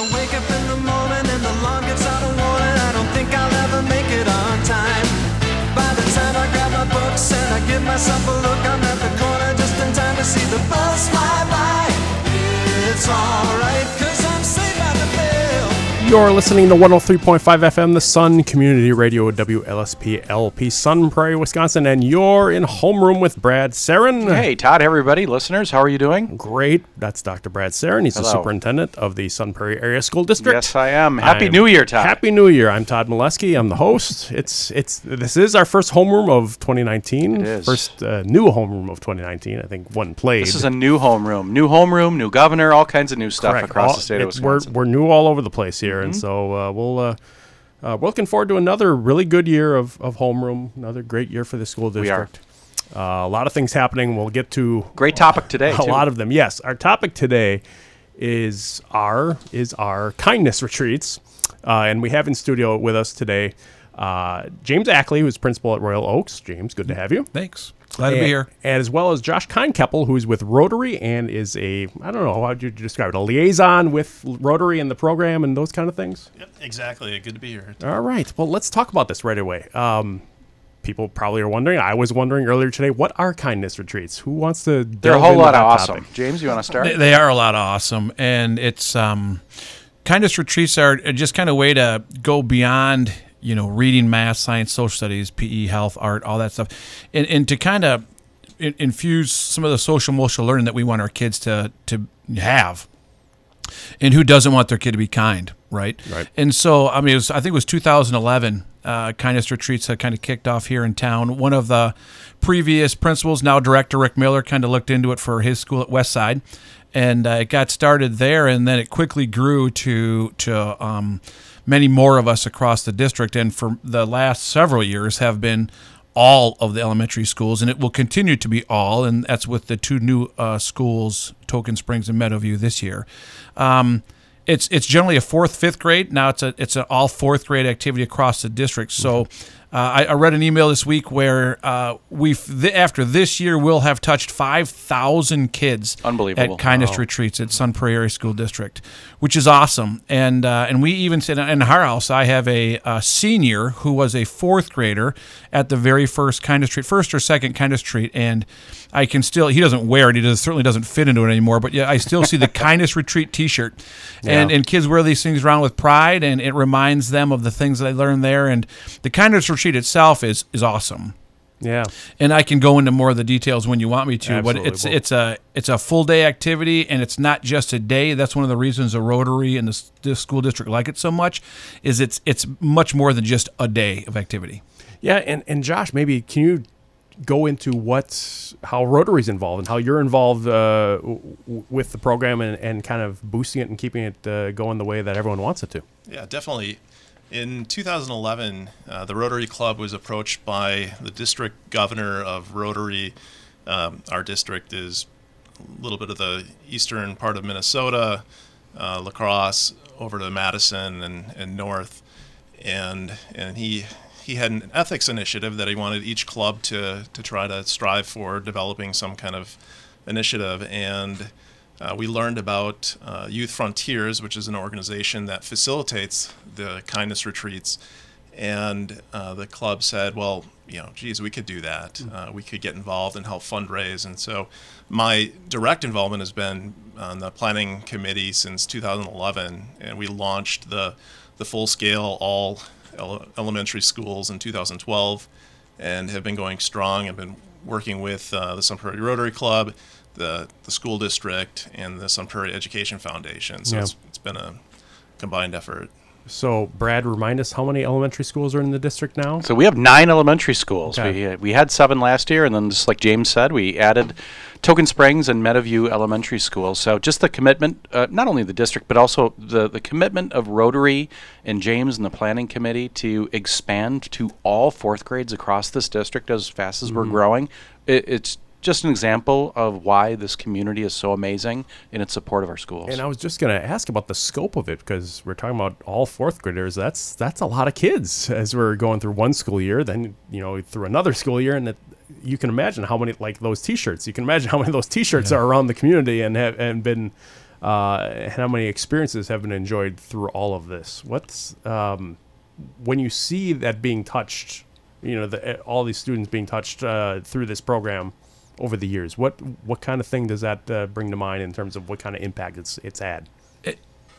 I wake up in the morning and the alarm gives out a warning. I don't think I'll ever make it on time. By the time I grab my books and I give myself a look, I'm at the corner just in time to see the bus fly by. It's alright, You're listening to 103.5 FM, the Sun Community Radio, WLSP LP, Sun Prairie, Wisconsin, and you're in homeroom with Brad Saron. Hey, Todd, everybody, listeners, how are you doing? Great. That's Dr. Brad Saron. He's the superintendent of the Sun Prairie Area School District. Yes, I am. Happy I'm- New Year, Todd. Happy New Year. I'm Todd Molesky. I'm the host. It's it's this is our first homeroom of 2019. It is. First uh, new homeroom of 2019. I think one played. This is a new homeroom, new homeroom, new governor, all kinds of new stuff Correct. across All- the state of we're, Wisconsin. Mm-hmm. we're new all over the place here, and so uh, we'll uh, uh, we're looking forward to another really good year of, of homeroom. Another great year for the school We are. district. Uh, a lot of things happening. We'll get to Great topic today. a too. lot of them. Yes, our topic today is our is our kindness retreats, uh, and we have in studio with us today uh, James Ackley, who's principal at Royal Oaks. James, good to have you. Thanks. Glad to be here. and as well as Josh Keinkeppel, who is with Rotary and is a I don't know how would you describe it a liaison with Rotary and the program and those kind of things. Yep, exactly. Good to be here. All right, well let's talk about this right away. Um, people probably are wondering. I was wondering earlier today. What are kindness retreats? Who wants to? They're a whole lot of awesome. topic? James, you want to start? They, they are a lot of awesome, and it's um, kindness retreats are just kind of way to go beyond you know reading, math, science, social studies, PE, health, art, all that stuff, and, and to kind of infuse some of the social emotional learning that we want our kids to to have. And who doesn't want their kid to be kind, right? Right. And so, I mean, it was, I think it was 2011. Uh, kindness retreats had kind of kicked off here in town. One of the previous principals, now director Rick Miller, kind of looked into it for his school at Westside, and uh, it got started there, and then it quickly grew to to um, many more of us across the district, and for the last several years have been all of the elementary schools, and it will continue to be all, and that's with the two new uh, schools, Token Springs and Meadowview, this year. Um, it's it's generally a fourth, fifth grade. Now it's a it's an all fourth grade activity across the district. So. Uh, I, I read an email this week where uh, we th- after this year we'll have touched five thousand kids Unbelievable. at kindness retreats at Sun Prairie School District, which is awesome. And uh, and we even said in our house, I have a, a senior who was a fourth grader at the very first kindness retreat, first or second kindness retreat, and I can still he doesn't wear it. He does, certainly doesn't fit into it anymore. But yeah, I still see the kindness retreat T-shirt, and Yeah. and kids wear these things around with pride, and it reminds them of the things they learned there. And the kindness retreat itself is is awesome Yeah. and I can go into more of the details when you want me to. Absolutely. But it's Well- it's a it's a full day activity, and it's not just a day. That's one of the reasons the Rotary and the, the school district like it so much. Is it's it's much more than just a day of activity. Yeah, and, and Josh, maybe can you go into what's how Rotary's involved and how you're involved uh, w- w- with the program and, and kind of boosting it and keeping it uh, going the way that everyone wants it to? Yeah, definitely. In 2011, uh, the Rotary Club was approached by the district governor of Rotary. Um, our district is a little bit of the eastern part of Minnesota, uh, La Crosse, over to Madison and, and north. And, and he, he had an ethics initiative that he wanted each club to, to try to strive for developing some kind of initiative. And uh, we learned about uh, Youth Frontiers, which is an organization that facilitates the kindness retreats. And uh, the club said, well, you know, geez, we could do that. Uh, we could get involved and help fundraise. And so my direct involvement has been on the planning committee since 2011. And we launched the, the full scale all ele- elementary schools in 2012 and have been going strong. I've been working with uh, the Sun Prairie Rotary Club, the, the school district, and the Sun Prairie Education Foundation. So Yeah. it's, it's been a combined effort. So, Brad, remind us how many elementary schools are in the district now? So we have nine elementary schools. Okay. We, uh, we had seven last year, and then just like James said, we added Token Springs and Meadowview Elementary School. So just the commitment, uh, not only the district, but also the, the commitment of Rotary and James and the planning committee to expand to all fourth grades across this district as fast as we're growing. It, it's just an example of why this community is so amazing in its support of our schools. And I was just going to ask about the scope of it because we're talking about all fourth graders. That's that's a lot of kids as we're going through one school year, then you know through another school year, and it, you can imagine how many like those T-shirts. You can imagine how many of those T-shirts are around the community and have and been uh, and how many experiences have been enjoyed through all of this. What's um, when you see that being touched, you know, the, all these students being touched uh, through this program over the years. What what kind of thing does that uh, bring to mind in terms of what kind of impact it's it's had?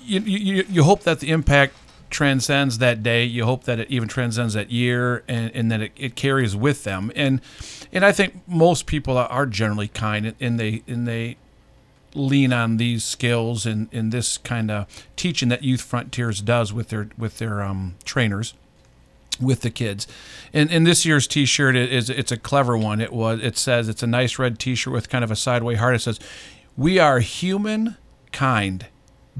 you, you, you hope that the impact transcends that day. You hope that it even transcends that year, and, and that it, it carries with them. And and I think most people are generally kind, and they and they lean on these skills and, and this kind of teaching that Youth Frontiers does with their with their um, trainers with the kids. And, and this year's T-shirt is it's a clever one. It was it says it's a nice red T-shirt with kind of a sideway heart. It says, "We are human kind,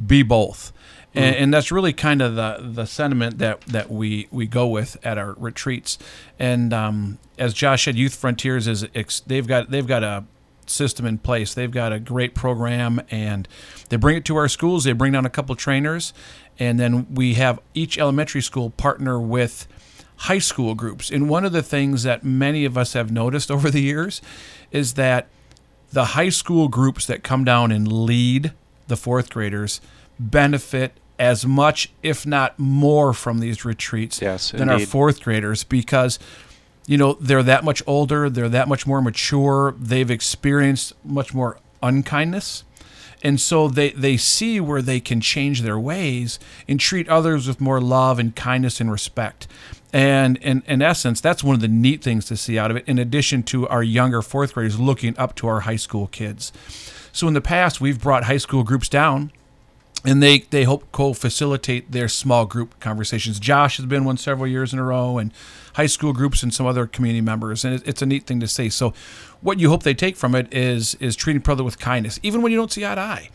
be both." And, and that's really kind of the, the sentiment that, that we, we go with at our retreats. And um, as Josh said, Youth Frontiers is they've got they've got a system in place. They've got a great program, and they bring it to our schools. They bring down a couple trainers, and then we have each elementary school partner with high school groups. And one of the things that many of us have noticed over the years is that the high school groups that come down and lead the fourth graders benefit as much, if not more, from these retreats Yes, than our fourth graders because you know they're that much older they're that much more mature they've experienced much more unkindness. And so they, they see where they can change their ways and treat others with more love and kindness and respect and in, in essence that's one of the neat things to see out of it in addition to our younger fourth graders looking up to our high school kids so in the past we've brought high school groups down and they they hope co-facilitate their small group conversations. Josh has been one several years in a row, and high school groups and some other community members, and it, it's a neat thing to see. So, what you hope they take from it is is treating brother with kindness, even when you don't see eye to eye.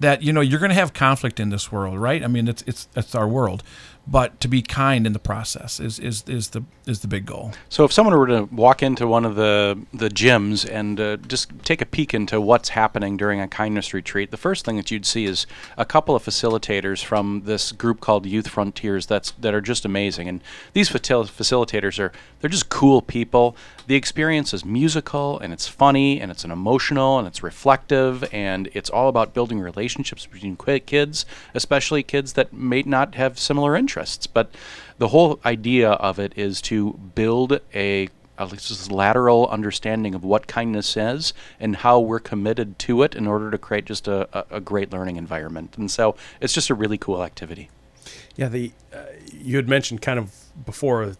That you know you're going to have conflict in this world, right? I mean, it's it's it's our world, but to be kind in the process is is is the is the big goal. So if someone were to walk into one of the the gyms and uh, just take a peek into what's happening during a kindness retreat, the first thing that you'd see is a couple of facilitators from this group called Youth Frontiers that's that are just amazing. And these facil- facilitators are they're just cool people. The experience is musical and it's funny and it's an emotional and it's reflective and it's all about building relationships between kids, especially kids that may not have similar interests. But the whole idea of it is to build a at least this lateral understanding of what kindness is and how we're committed to it in order to create just a, a, a great learning environment. And so it's just a really cool activity. Yeah, the uh, you had mentioned kind of before,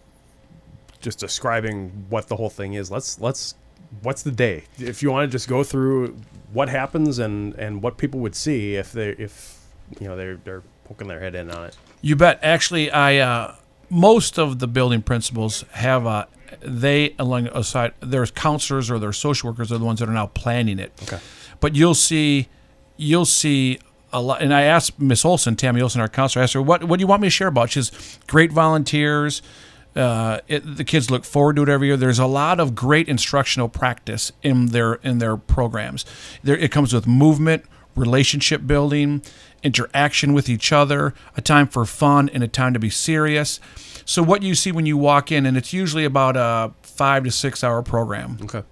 just describing what the whole thing is. Let's let's what's the day? If you want to just go through what happens and and what people would see if they if you know they're they're poking their head in on it. You bet. Actually, I uh, most of the building principals have a they along aside there's counselors or their social workers are the ones that are now planning it. Okay. But you'll see you'll see a lot and I asked Miss Olson, Tammy Olson, our counselor, I asked her, What what do you want me to share about? She's great volunteers. Uh, it, the kids look forward to it every year. There's a lot of great instructional practice in their in their programs. There, it comes with movement, relationship building, interaction with each other, a time for fun, and a time to be serious. So what you see when you walk in, and it's usually about a five to six hour program. Okay.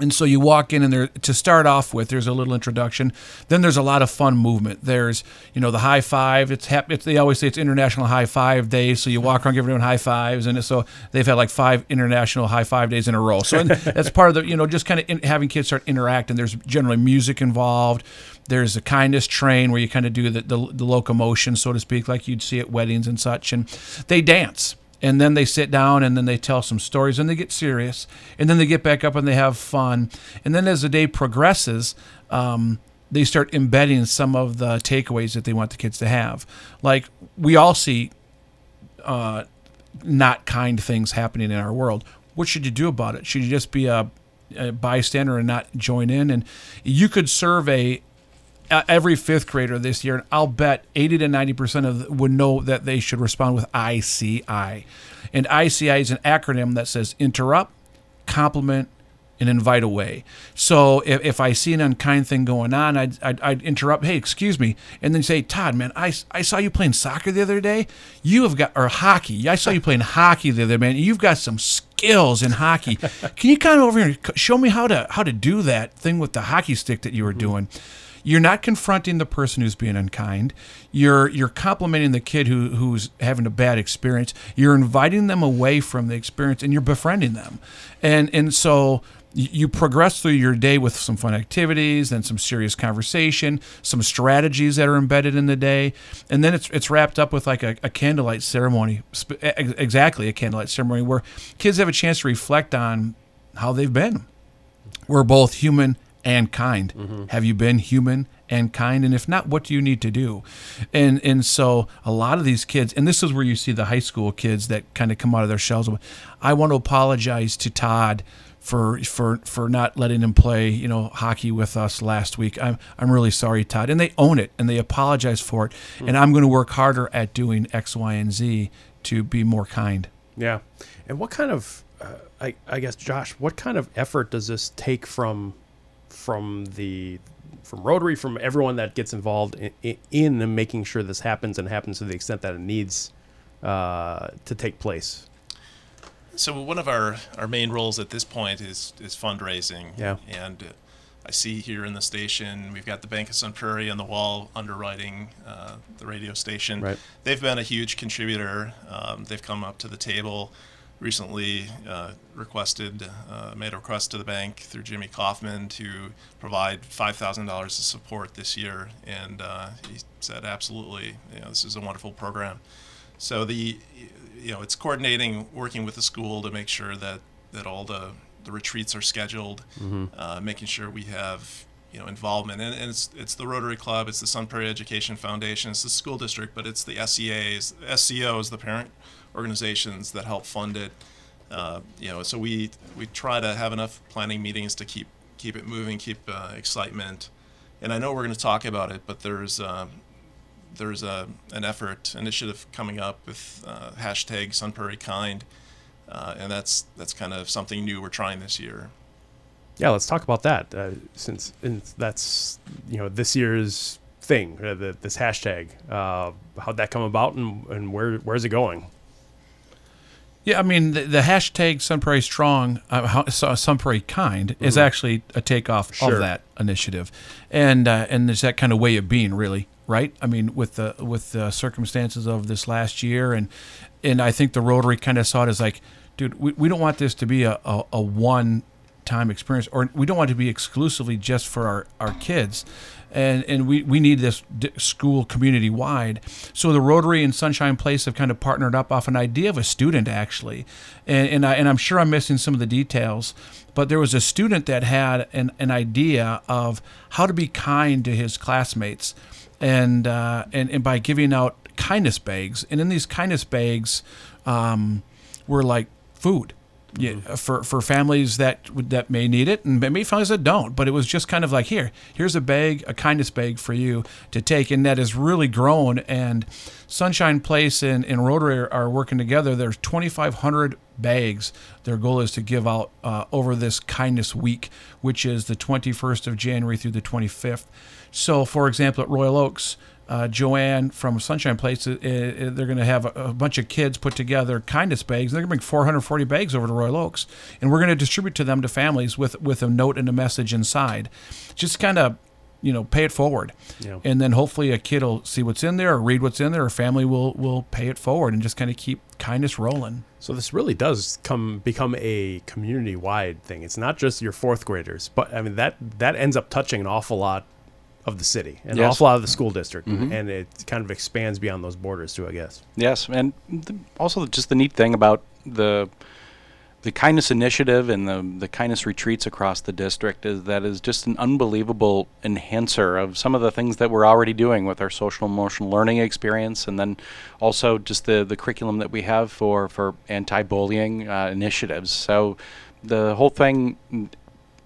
And so you walk in, and there to start off with, there's a little introduction. Then there's a lot of fun movement. There's, you know, the high five. It's, hap- it's they always say it's International High Five Day. So you walk around giving everyone high fives, and so they've had like five international high five days in a row. So that's part of the, you know, just kind of in, having kids start interacting. There's generally music involved. There's a kindness train where you kind of do the, the, the locomotion, so to speak, like you'd see at weddings and such. And they dance. And then they sit down and then they tell some stories and they get serious and then they get back up and they have fun. And then as the day progresses um, they start embedding some of the takeaways that they want the kids to have. Like we all see uh, not kind things happening in our world. What should you do about it? Should you just be a, a bystander and not join in? And you could survey every fifth grader this year, and I'll bet 80 to 90 percent of them would know that they should respond with ICI. And ICI is an acronym that says interrupt, compliment, and invite away. So if, if I see an unkind thing going on, I'd, I'd, I'd interrupt, hey, excuse me, and then say, Todd, man, I, I saw you playing soccer the other day. You have got, or hockey. I saw you playing hockey the other day, man. You've got some skills in hockey. Can you come over here and show me how to how to do that thing with the hockey stick that you were doing? You're not confronting the person who's being unkind. You're you're complimenting the kid who who's having a bad experience. You're inviting them away from the experience and you're befriending them. And and so you progress through your day with some fun activities and some serious conversation, some strategies that are embedded in the day, and then it's it's wrapped up with like a, a candlelight ceremony, exactly a candlelight ceremony where kids have a chance to reflect on how they've been. We're both human and kind. Have you been human and kind? And if not, what do you need to do? And and so a lot of these kids, and this is where you see the high school kids that kind of come out of their shells. I want to apologize to Todd for for for not letting him play, you know, hockey with us last week. I'm I'm really sorry, Todd. And they own it and they apologize for it. And I'm going to work harder at doing X, Y, and Z to be more kind. Yeah. And what kind of, uh, I, I guess, Josh, what kind of effort does this take from, from the, from Rotary, from everyone that gets involved in, in, in making sure this happens and happens to the extent that it needs uh, to take place? So one of our, our main roles at this point is is fundraising. Yeah. And uh, I see here in the station we've got the Bank of Sun Prairie on the wall underwriting uh, the radio station. Right. They've been a huge contributor. Um, they've come up to the table. Recently, uh, requested uh, made a request to the bank through Jimmy Kaufman to provide five thousand dollars of support this year, and uh, he said absolutely, you know, this is a wonderful program. So the, you know, it's coordinating, working with the school to make sure that, that all the, the retreats are scheduled, uh, making sure we have, you know, involvement. And, and it's, it's the Rotary Club, it's the Sun Prairie Education Foundation, it's the school district, but it's the SEAs, SCOs, the parent organizations that help fund it. Uh, you know, so we, we try to have enough planning meetings to keep, keep it moving, keep uh, excitement. And I know we're going to talk about it, but there's, um, there's a, an effort initiative coming up with uh, hashtag Sun Prairie Kind, uh, and that's that's kind of something new we're trying this year. Yeah, let's talk about that. Uh, since that's you know this year's thing, uh, the, this hashtag. Uh, how'd that come about, and, and where where's it going? Yeah, I mean the, the hashtag Sun Prairie Strong, uh, how- so- Sun Prairie Kind, is actually a takeoff Sure. of that initiative, and uh, and there's that kind of way of being, really, right? I mean, with the with the circumstances of this last year, and and I think the Rotary kind of saw it as like, dude, we, we don't want this to be a, a, a one time experience, or we don't want it to be exclusively just for our, our kids. And, and we, we need this school community wide. So the Rotary and Sunshine Place have kind of partnered up off an idea of a student actually, and and, I, and I'm sure I'm missing some of the details, but there was a student that had an, an idea of how to be kind to his classmates, and uh, and and by giving out kindness bags, and in these kindness bags, um, were like food. Yeah, for for families that that may need it, and maybe families that don't. But it was just kind of like here, here's a bag, a kindness bag for you to take, and that has really grown. And Sunshine Place and, and Rotary are, are working together. There's 2,500 bags. Their goal is to give out uh, over this kindness week, which is the 21st of January through the 25th. So, for example, at Royal Oaks, uh, Joanne from Sunshine Place, uh, uh, they're going to have a, a bunch of kids put together kindness bags. They're going to bring 440 bags over to Royal Oaks, and we're going to distribute to them to families with with a note and a message inside. Just kind of, you know, pay it forward, Yeah. and then hopefully a kid will see what's in there or read what's in there, or family will will pay it forward and just kind of keep kindness rolling. So this really does come become a community wide thing. It's not just your fourth graders, but I mean that that ends up touching an awful lot of the city, an Yes. awful lot of the school district, and it kind of expands beyond those borders too. I guess. Yes, and also just the neat thing about the the kindness initiative and the the kindness retreats across the district is that is just an unbelievable enhancer of some of the things that we're already doing with our social emotional learning experience, and then also just the the curriculum that we have for for anti-bullying uh, initiatives. So the whole thing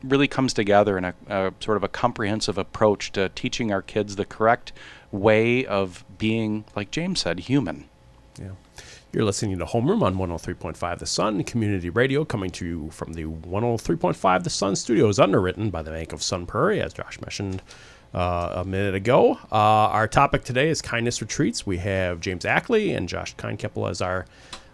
really comes together in a, a sort of a comprehensive approach to teaching our kids the correct way of being, like James said, human. Yeah. You're listening to Homeroom on 103.5 The Sun Community Radio, coming to you from the 103.5 The Sun studios, underwritten by the Bank of Sun Prairie, as Josh mentioned uh, a minute ago. Uh, our topic today is kindness retreats. We have James Ackley and Josh Kindkeppel as our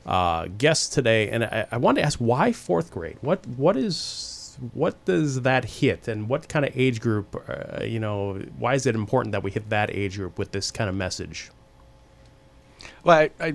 uh, guests today, and I, I wanted to ask why fourth grade? What what is what does that hit, and what kind of age group? Uh, you know, why is it important that we hit that age group with this kind of message? Well, I, I,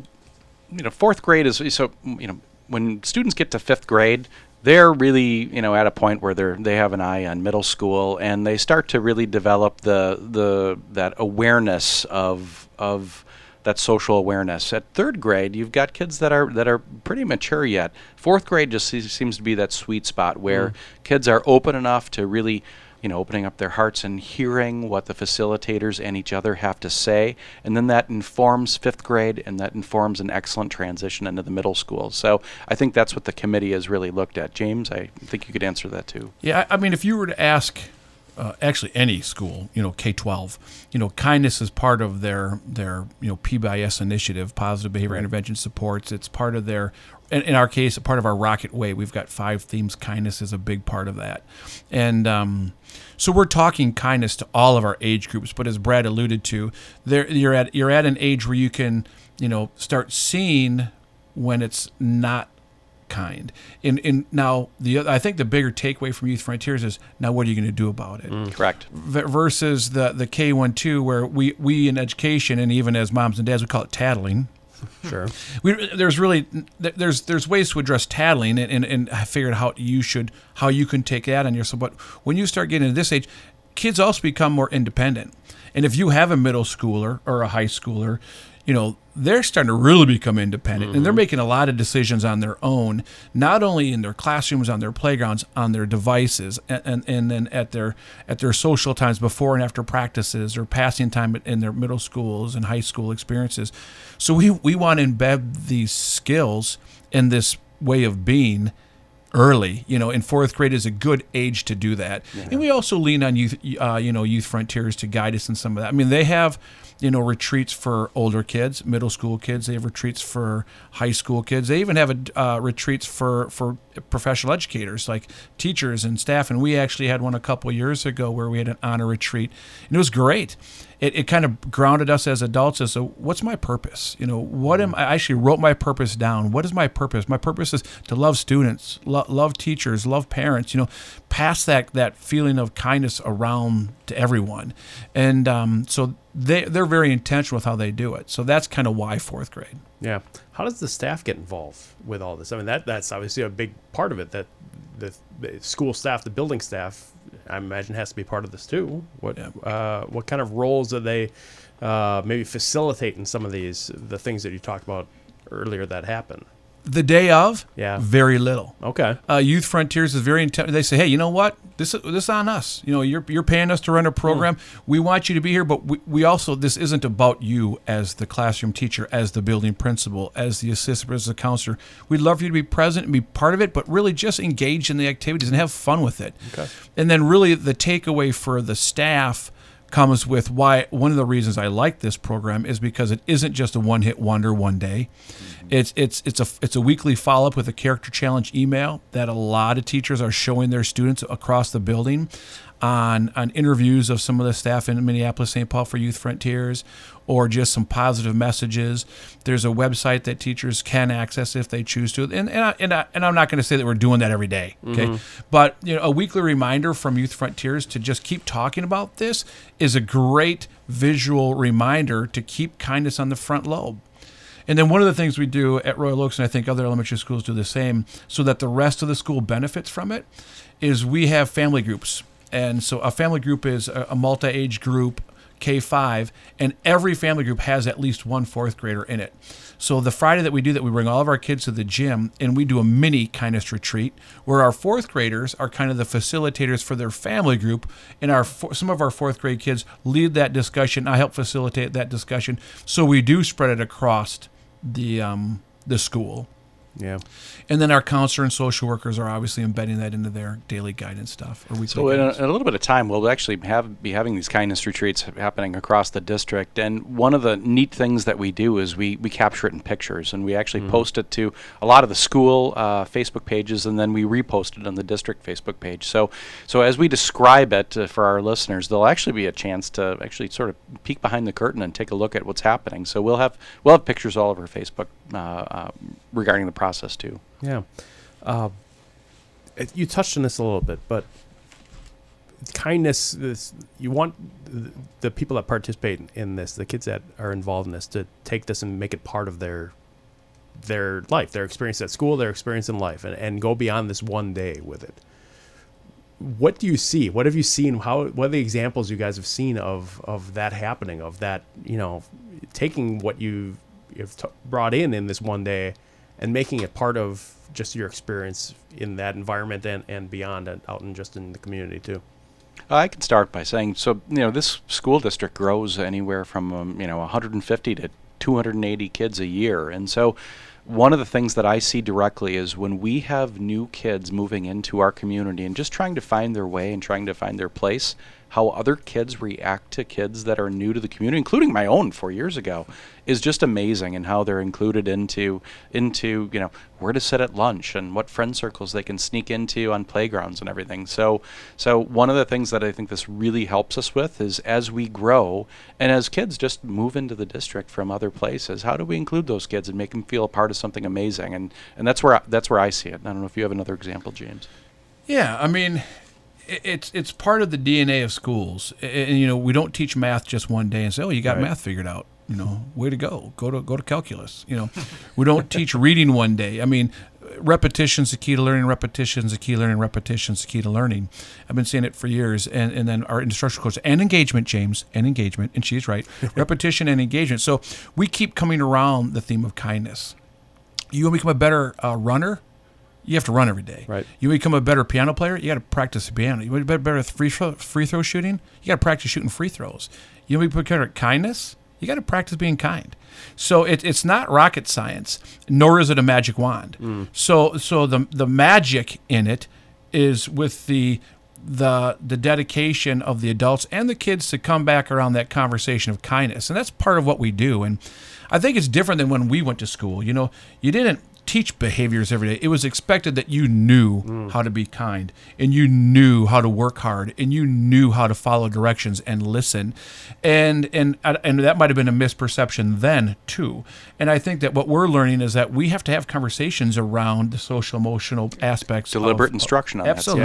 you know, fourth grade is so you know when students get to fifth grade, they're really you know at a point where they're they have an eye on middle school and they start to really develop the the that awareness of of that social awareness. At third grade, you've got kids that are that are pretty mature yet. Fourth grade just se- seems to be that sweet spot where mm. kids are open enough to really you know, opening up their hearts and hearing what the facilitators and each other have to say. And then that informs fifth grade and that informs an excellent transition into the middle school. So I think that's what the committee has really looked at. James, I think you could answer that too. Yeah, I mean, if you were to ask, uh, actually any school, you know, K twelve, you know, kindness is part of their their you know PBIS initiative, positive behavior intervention supports. It's part of their, in, in our case, a part of our Rocket Way. We've got five themes. Kindness is a big part of that, and um, so we're talking kindness to all of our age groups. But as Brad alluded to, there you're at you're at an age where you can you know start seeing when it's not kind. And, and now the I think the bigger takeaway from Youth Frontiers is now what are you going to do about it? Mm, correct. V- versus the the K one two where we we in education and even as moms and dads we call it tattling. Sure. We, there's really there's there's ways to address tattling and, and, and I figured how you should how you can take that on yourself. But when you start getting to this age, kids also become more independent. And if you have a middle schooler or a high schooler, you know they're starting to really become independent and they're mm-hmm. making a lot of decisions on their own not only in their classrooms on their playgrounds on their devices and, and, and then at their at their social times before and after practices or passing time in their middle schools and high school experiences. So we we want to embed these skills in this way of being early. You know, in fourth grade is a good age to do that. And we also lean on youth, uh, you know, youth frontiers to guide us in some of that. I mean, they have, you know, retreats for older kids, middle school kids. They have retreats for high school kids. They even have a, uh, retreats for for professional educators, like teachers and staff. And we actually had one a couple years ago where we had an honor retreat, and it was great. It, it kind of grounded us as adults as so what's my purpose you know what am i actually wrote my purpose down what is my purpose my purpose is to love students lo- love teachers love parents you know pass that that feeling of kindness around to everyone and um, so they, they're very intentional with how they do it so that's kind of why fourth grade Yeah. How does the staff get involved with all this? I mean, that that's obviously a big part of it. That the, the school staff, the building staff, I imagine has to be part of this too. What uh, what kind of roles are they uh, maybe facilitating some of these the things that you talked about earlier that happen? The day of Yeah. very little Okay. uh, Youth Frontiers is very intent. They say, hey, you know what? This is this is on us. You know, you're you're paying us to run a program. We want you to be here, but we, we also this isn't about you as the classroom teacher, as the building principal, as the assistant, as the counselor. We'd love for you to be present and be part of it, but really just engage in the activities and have fun with it. Okay. And then really the takeaway for the staff comes with why one of the reasons I like this program is because it isn't just a one hit wonder one day. Mm-hmm. It's it's it's a it's a weekly follow up with a character challenge email that a lot of teachers are showing their students across the building on on interviews of some of the staff in Minneapolis St. Paul for Youth Frontiers or just some positive messages. There's a website that teachers can access if they choose to. And and, I, and, I, and I'm not going to say that we're doing that every day, okay? Mm-hmm. But you know, a weekly reminder from Youth Frontiers to just keep talking about this is a great visual reminder to keep kindness on the front lobe. And then one of the things we do at Royal Oaks, and I think other elementary schools do the same, so that the rest of the school benefits from it, is we have family groups. And so a family group is a, a multi age group, K 5, and every family group has at least one fourth grader in it. So the Friday that we do that, we bring all of our kids to the gym and we do a mini kindness retreat where our fourth graders are kind of the facilitators for their family group, and our some of our fourth grade kids lead that discussion. I help facilitate that discussion, so we do spread it across the um, the school. Yeah. And then our counselor and social workers are obviously embedding that into their daily guidance stuff or weekly So in a, in a little bit of time, we'll actually have be having these kindness retreats happening across the district. And one of the neat things that we do is we, we capture it in pictures, and we actually post it to a lot of the school uh, Facebook pages, and then we repost it on the district Facebook page. So so as we describe it uh, for our listeners, there'll actually be a chance to actually sort of peek behind the curtain and take a look at what's happening. So we'll have we'll have pictures all over Facebook uh, uh, regarding the process too. Yeah. Uh, it- you touched on this a little bit, but kindness is you want the, the people that participate in this, the kids that are involved in this, to take this and make it part of their their life, their experience at school, their experience in life, and, and go beyond this one day with it. What do you see? What have you seen? How what are the examples you guys have seen of of that happening? Of that, you know, taking what you you've t- brought in in this one day and making it part of just your experience in that environment and, and beyond and out and just in the community too. I can start by saying so. You know, this school district grows anywhere from um, you know 150 to 280 kids a year, and so one of the things that I see directly is when we have new kids moving into our community and just trying to find their way and trying to find their place, how other kids react to kids that are new to the community, including my own four years ago, is just amazing and how they're included into into you know where to sit at lunch and what friend circles they can sneak into on playgrounds and everything. So so one of the things that I think this really helps us with is as we grow and as kids just move into the district from other places, how do we include those kids and make them feel a part of something amazing? And and that's where I, that's where I see it. I don't know if you have another example, James. Yeah, I mean, it's it's part of the DNA of schools. And, you know, we don't teach math just one day and say, "Oh, you got Right. math figured out." You know, way to go. Go to go to calculus. You know, we don't teach reading one day. I mean, repetition's the key to learning. Repetition's the key to learning. Repetition's the key to learning. I've been saying it for years. And and then our instructional coach and engagement, James, and engagement, and she's right. Repetition and engagement. So we keep coming around the theme of kindness. You want to become a better uh, runner? You have to run every day. Right. You become a better piano player. You got to practice the piano. You want to be better at free throw, free throw shooting. You got to practice shooting free throws. You want to be better at kindness. You got to practice being kind. So it, it's not rocket science, nor is it a magic wand. Mm. So so the the magic in it is with the the the dedication of the adults and the kids to come back around that conversation of kindness, and that's part of what we do. And I think it's different than when we went to school. You know, you didn't teach behaviors every day. It was expected that you knew how to be kind and you knew how to work hard and you knew how to follow directions and listen. And and uh, and that might have been a misperception then too. And I think that what we're learning is that we have to have conversations around the social emotional aspects Deliberate of- instruction on that stuff.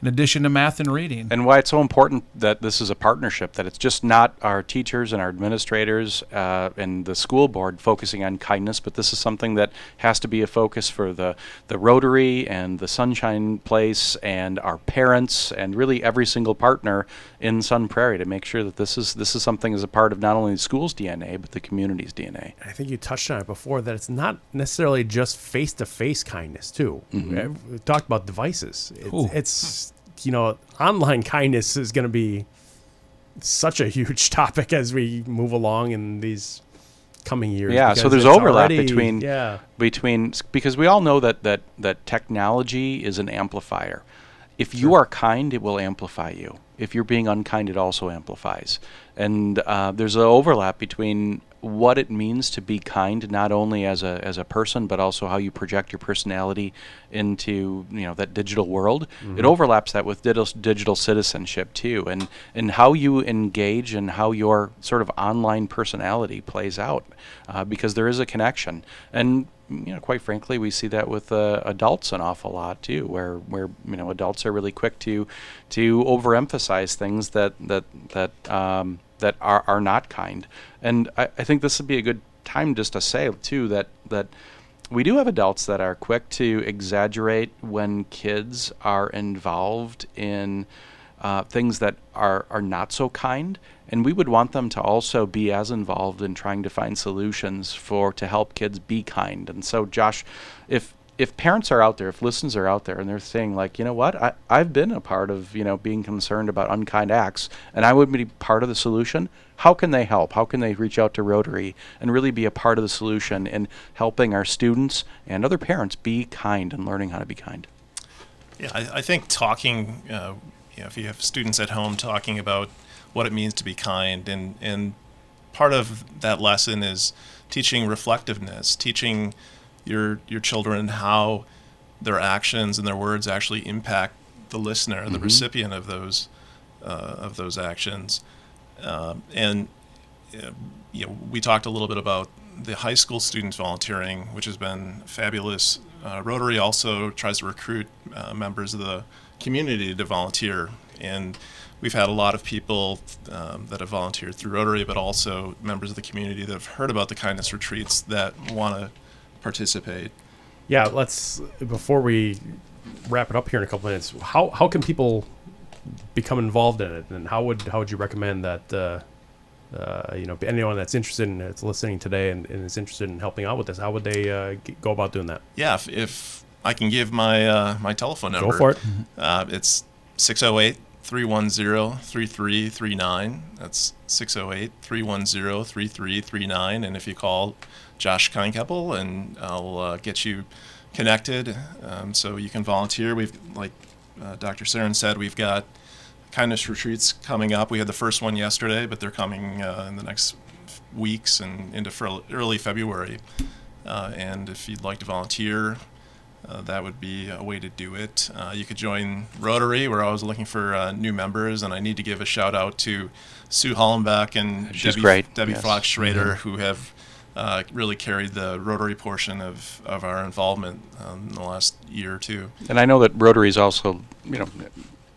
Absolutely. In addition to math and reading. and why it's so important that this is a partnership that it's just not our teachers and our administrators uh, and the school board focusing on kindness but this is something that has to be a focus for the the rotary and the sunshine place and our parents and really every single partner in sun prairie to make sure that this is this is something as a part of not only the school's dna but the community's dna I think you touched on it before that it's not necessarily just face to face kindness too. Uh, We talked about devices. It's, it's you know online kindness is going to be such a huge topic as we move along in these coming years. Yeah, so there's overlap already- between yeah between because we all know that that that technology is an amplifier. If you are kind, it will amplify you. If you're being unkind, it also amplifies. And uh, there's an overlap between what it means to be kind, not only as a as a person, but also how you project your personality into you know that digital world. It overlaps that with digital digital citizenship too, and and how you engage and how your sort of online personality plays out, uh, because there is a connection. And you know, quite frankly, we see that with uh, adults an awful lot too, where where you know adults are really quick to to overemphasize things that that that um, that are are not kind. And I, I think this would be a good time just to say too that that we do have adults that are quick to exaggerate when kids are involved in uh, things that are, are not so kind. And we would want them to also be as involved in trying to find solutions for to help kids be kind. And so, Josh, if if parents are out there, if listeners are out there, and they're saying like, you know what, I, I've been a part of you know being concerned about unkind acts, and I would be part of the solution. How can they help? How can they reach out to Rotary and really be a part of the solution in helping our students and other parents be kind and learning how to be kind? Yeah, I, I think talking, uh, you know, if you have students at home talking about what it means to be kind, and and part of that lesson is teaching reflectiveness, teaching your your children how their actions and their words actually impact the listener, the recipient of those uh, of those actions, um, and uh, you know, we talked a little bit about the high school students volunteering, which has been fabulous. Uh, Rotary also tries to recruit uh, members of the community to volunteer, and we've had a lot of people um, that have volunteered through Rotary, but also members of the community that have heard about the kindness retreats that want to participate. Yeah, let's before we wrap it up here in a couple minutes. How how can people become involved in it, and how would how would you recommend that? Uh, uh, you know, anyone that's interested in that's listening today and, and, is interested in helping out with this, how would they uh, go about doing that? Yeah, if, if I can give my uh, my telephone number, go for it. Uh, it's 608 310 3339. That's 608 310 3339. And if you call Josh Keinkeppel, and I'll uh, get you connected um, so you can volunteer. We've, like uh, Dr. Saron said, we've got kindness retreats coming up. We had the first one yesterday, but they're coming uh, in the next weeks and into early February. Uh, and if you'd like to volunteer, uh, that would be a way to do it. Uh, you could join Rotary. We're always looking for uh, new members, and I need to give a shout out to Sue Hollenbeck and She's Debbie, great. Debbie yes. Fox Schrader, mm-hmm. who have uh, really carried the Rotary portion of, of our involvement um, in the last year or two. And I know that Rotary is also, you know,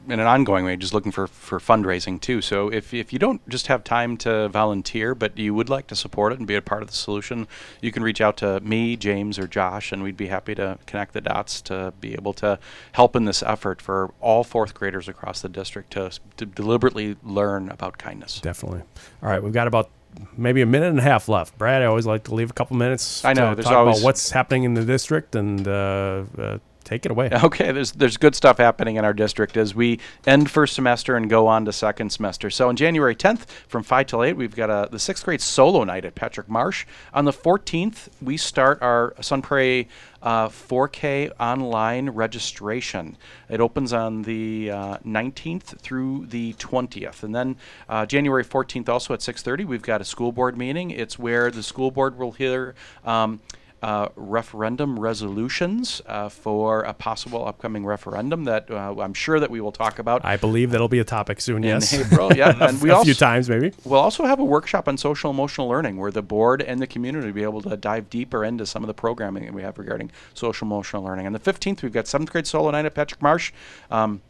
in an ongoing way, just looking for, for fundraising too. So if, if you don't just have time to volunteer, but you would like to support it and be a part of the solution, you can reach out to me, James, or Josh, and we'd be happy to connect the dots to be able to help in this effort for all fourth graders across the district to, to deliberately learn about kindness. Definitely. All right, we've got about maybe a minute and a half left. Brad, I always like to leave a couple minutes. I know. To there's talk always about what's happening in the district and uh, uh, take it away. Okay, there's there's good stuff happening in our district as we end first semester and go on to second semester. So on January 10th from 5 till 8, we've got a, the sixth grade solo night at Patrick Marsh. On the 14th, we start our Sun Prairie uh, 4K online registration. It opens on the uh, 19th through the 20th, and then uh, January 14th also at 6:30 we've got a school board meeting. It's where the school board will hear. Um, uh, referendum resolutions uh, for a possible upcoming referendum that uh, I'm sure that we will talk about. I believe that'll be a topic soon. In yes, April, yeah, and we a also few times maybe. We'll also have a workshop on social emotional learning where the board and the community will be able to dive deeper into some of the programming that we have regarding social emotional learning. On the 15th, we've got seventh grade solo night at Patrick Marsh. Um,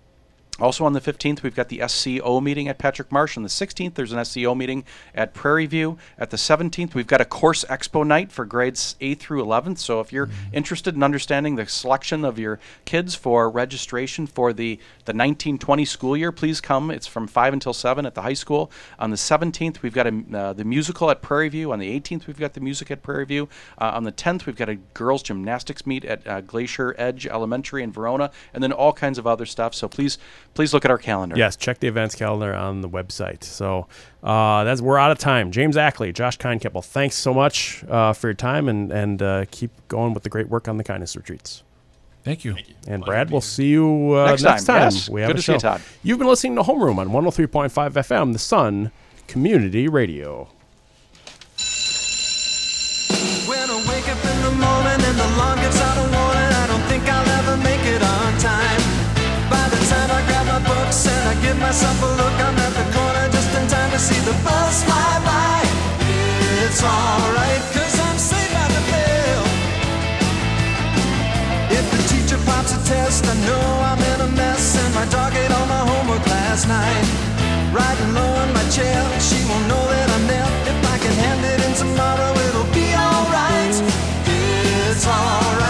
also on the 15th, we've got the SCO meeting at Patrick Marsh. On the 16th, there's an SCO meeting at Prairie View. At the 17th, we've got a course expo night for grades 8 through 11th. So if you're mm-hmm. interested in understanding the selection of your kids for registration for the, the 1920 school year, please come. It's from 5 until 7 at the high school. On the 17th, we've got a, uh, the musical at Prairie View. On the 18th, we've got the music at Prairie View. Uh, on the 10th, we've got a girls' gymnastics meet at uh, Glacier Edge Elementary in Verona, and then all kinds of other stuff. So please please look at our calendar. Yes, check the events calendar on the website. So uh, that's we're out of time. James Ackley, Josh Keinkeppel, thanks so much uh, for your time and and uh, keep going with the great work on the kindness retreats. Thank you. Thank you. And Brad, we'll see you uh, next, next, time. time. Yes. We have Good a to show. see you, Todd. You've been listening to Homeroom on 103.5 FM, The Sun Community Radio. myself a look, I'm at the corner just in time to see the bus fly by. It's alright, cause I'm saved by the bell. If the teacher pops a test, I know I'm in a mess, and my dog ate all my homework last night. Riding low on my chair, she won't know that I'm there. If I can hand it in tomorrow, it'll be alright. It's alright.